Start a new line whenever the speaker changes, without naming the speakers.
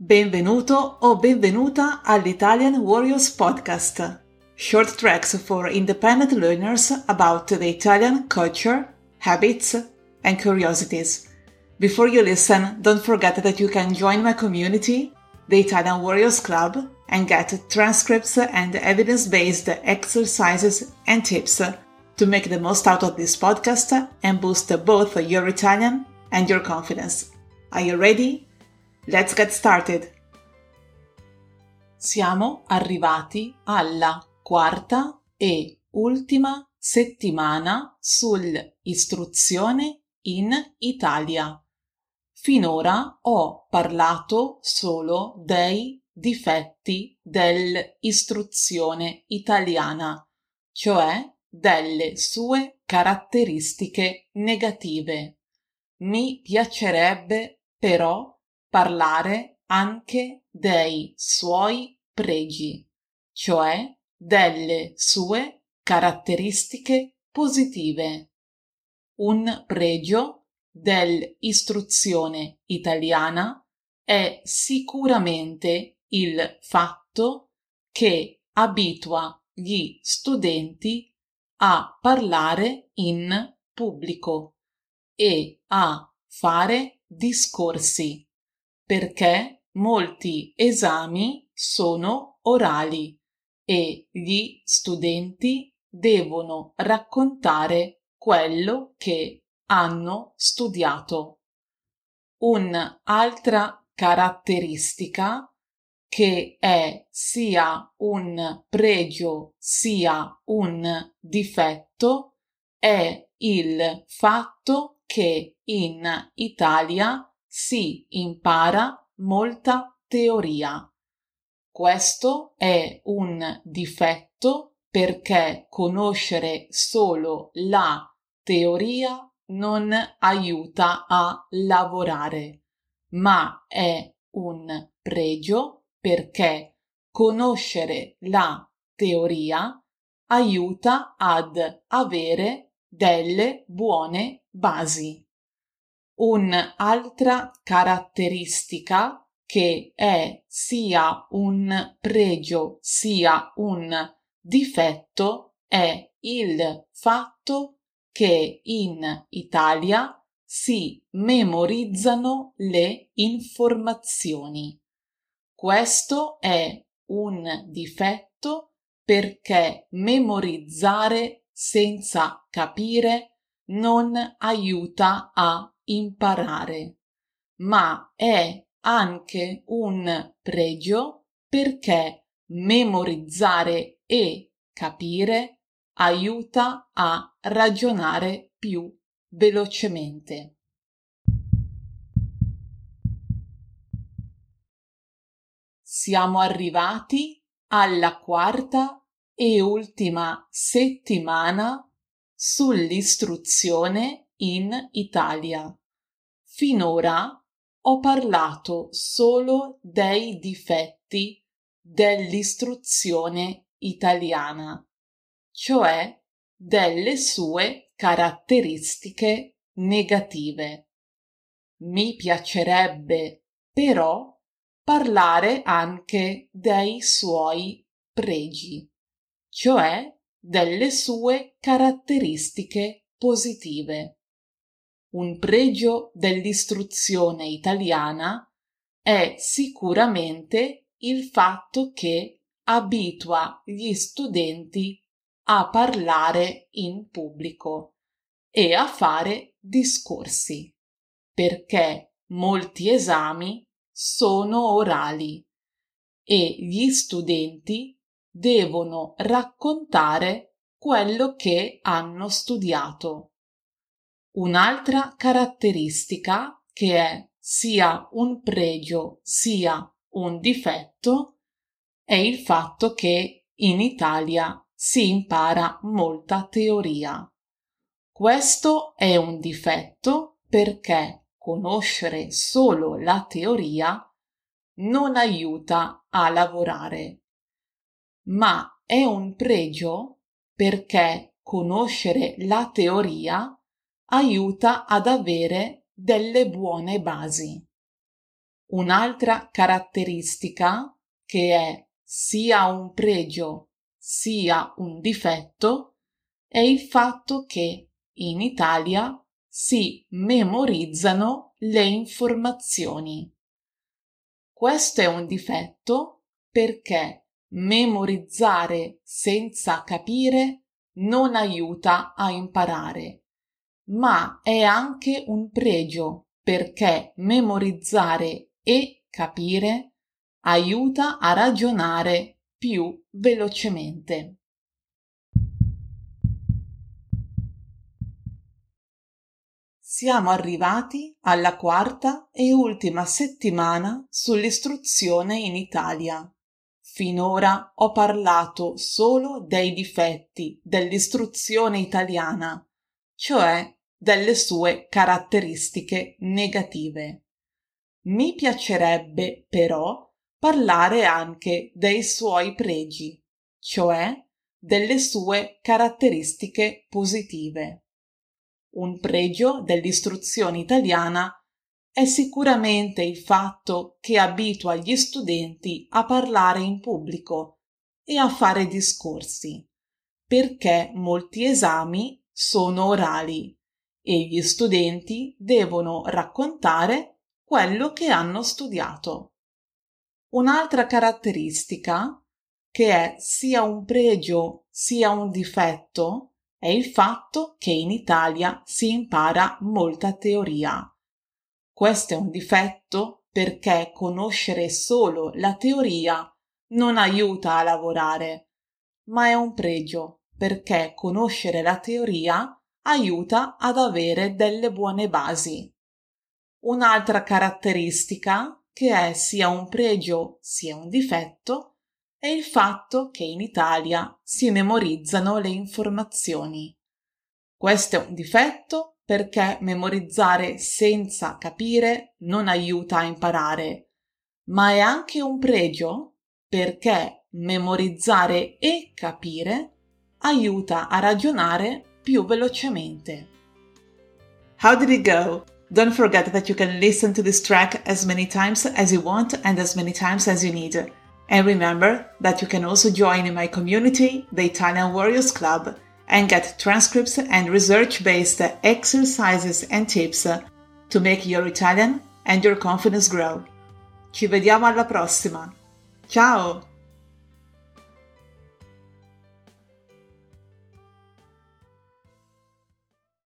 Benvenuto o benvenuta all'Italian Warriors Podcast. Short tracks for independent learners about the Italian culture, habits, and curiosities. Before you listen, don't forget that you can join my community, the Italian Warriors Club, and get transcripts and evidence based exercises and tips to make the most out of this podcast and boost both your Italian and your confidence. Are you ready? Let's get started! Siamo arrivati alla quarta e ultima settimana sull'istruzione in Italia. Finora ho parlato solo dei difetti dell'istruzione italiana, cioè delle sue caratteristiche negative. Mi piacerebbe però parlare anche dei suoi pregi, cioè delle sue caratteristiche positive. Un pregio dell'istruzione italiana è sicuramente il fatto che abitua gli studenti a parlare in pubblico e a fare discorsi perché molti esami sono orali e gli studenti devono raccontare quello che hanno studiato. Un'altra caratteristica che è sia un pregio sia un difetto è il fatto che in Italia si impara molta teoria. Questo è un difetto perché conoscere solo la teoria non aiuta a lavorare, ma è un pregio perché conoscere la teoria aiuta ad avere delle buone basi. Un'altra caratteristica che è sia un pregio sia un difetto è il fatto che in Italia si memorizzano le informazioni. Questo è un difetto perché memorizzare senza capire non aiuta a imparare, ma è anche un pregio perché memorizzare e capire aiuta a ragionare più velocemente. Siamo arrivati alla quarta e ultima settimana sull'istruzione in Italia. Finora ho parlato solo dei difetti dell'istruzione italiana, cioè delle sue caratteristiche negative. Mi piacerebbe però parlare anche dei suoi pregi, cioè delle sue caratteristiche positive un pregio dell'istruzione italiana è sicuramente il fatto che abitua gli studenti a parlare in pubblico e a fare discorsi, perché molti esami sono orali e gli studenti devono raccontare quello che hanno studiato Un'altra caratteristica che è sia un pregio sia un difetto è il fatto che in Italia si impara molta teoria. Questo è un difetto perché conoscere solo la teoria non aiuta a lavorare, ma è un pregio perché conoscere la teoria aiuta ad avere delle buone basi. Un'altra caratteristica che è sia un pregio sia un difetto è il fatto che in Italia si memorizzano le informazioni. Questo è un difetto perché memorizzare senza capire non aiuta a imparare, ma è anche un pregio perché memorizzare e capire aiuta a ragionare più velocemente. Siamo arrivati alla quarta e ultima settimana sull'istruzione in Italia. Finora ho parlato solo dei difetti dell'istruzione italiana, cioè delle sue caratteristiche negative. Mi piacerebbe però parlare anche dei suoi pregi, cioè delle sue caratteristiche positive. Un pregio dell'istruzione italiana è sicuramente il fatto che abitua gli studenti a parlare in pubblico e a fare discorsi, perché molti esami sono orali e gli studenti devono raccontare quello che hanno studiato. Un'altra caratteristica, che è sia un pregio sia un difetto, è il fatto che in Italia si impara molta teoria. Questo è un difetto perché conoscere solo la teoria non aiuta a lavorare, ma è un pregio perché conoscere la teoria aiuta ad avere delle buone basi. Un'altra caratteristica, che è sia un pregio sia un difetto, è il fatto che in Italia si memorizzano le informazioni. Questo è un difetto perché memorizzare senza capire non aiuta a imparare, ma è anche un pregio perché memorizzare e capire aiuta a ragionare più velocemente. How did it go? Don't forget that you can listen to this track as many times as you want and as many times as you need. And remember that you can also join in my community, the Italian Warriors Club, and get transcripts and research based exercises and tips to make your Italian and your confidence grow. Ci vediamo alla prossima! Ciao!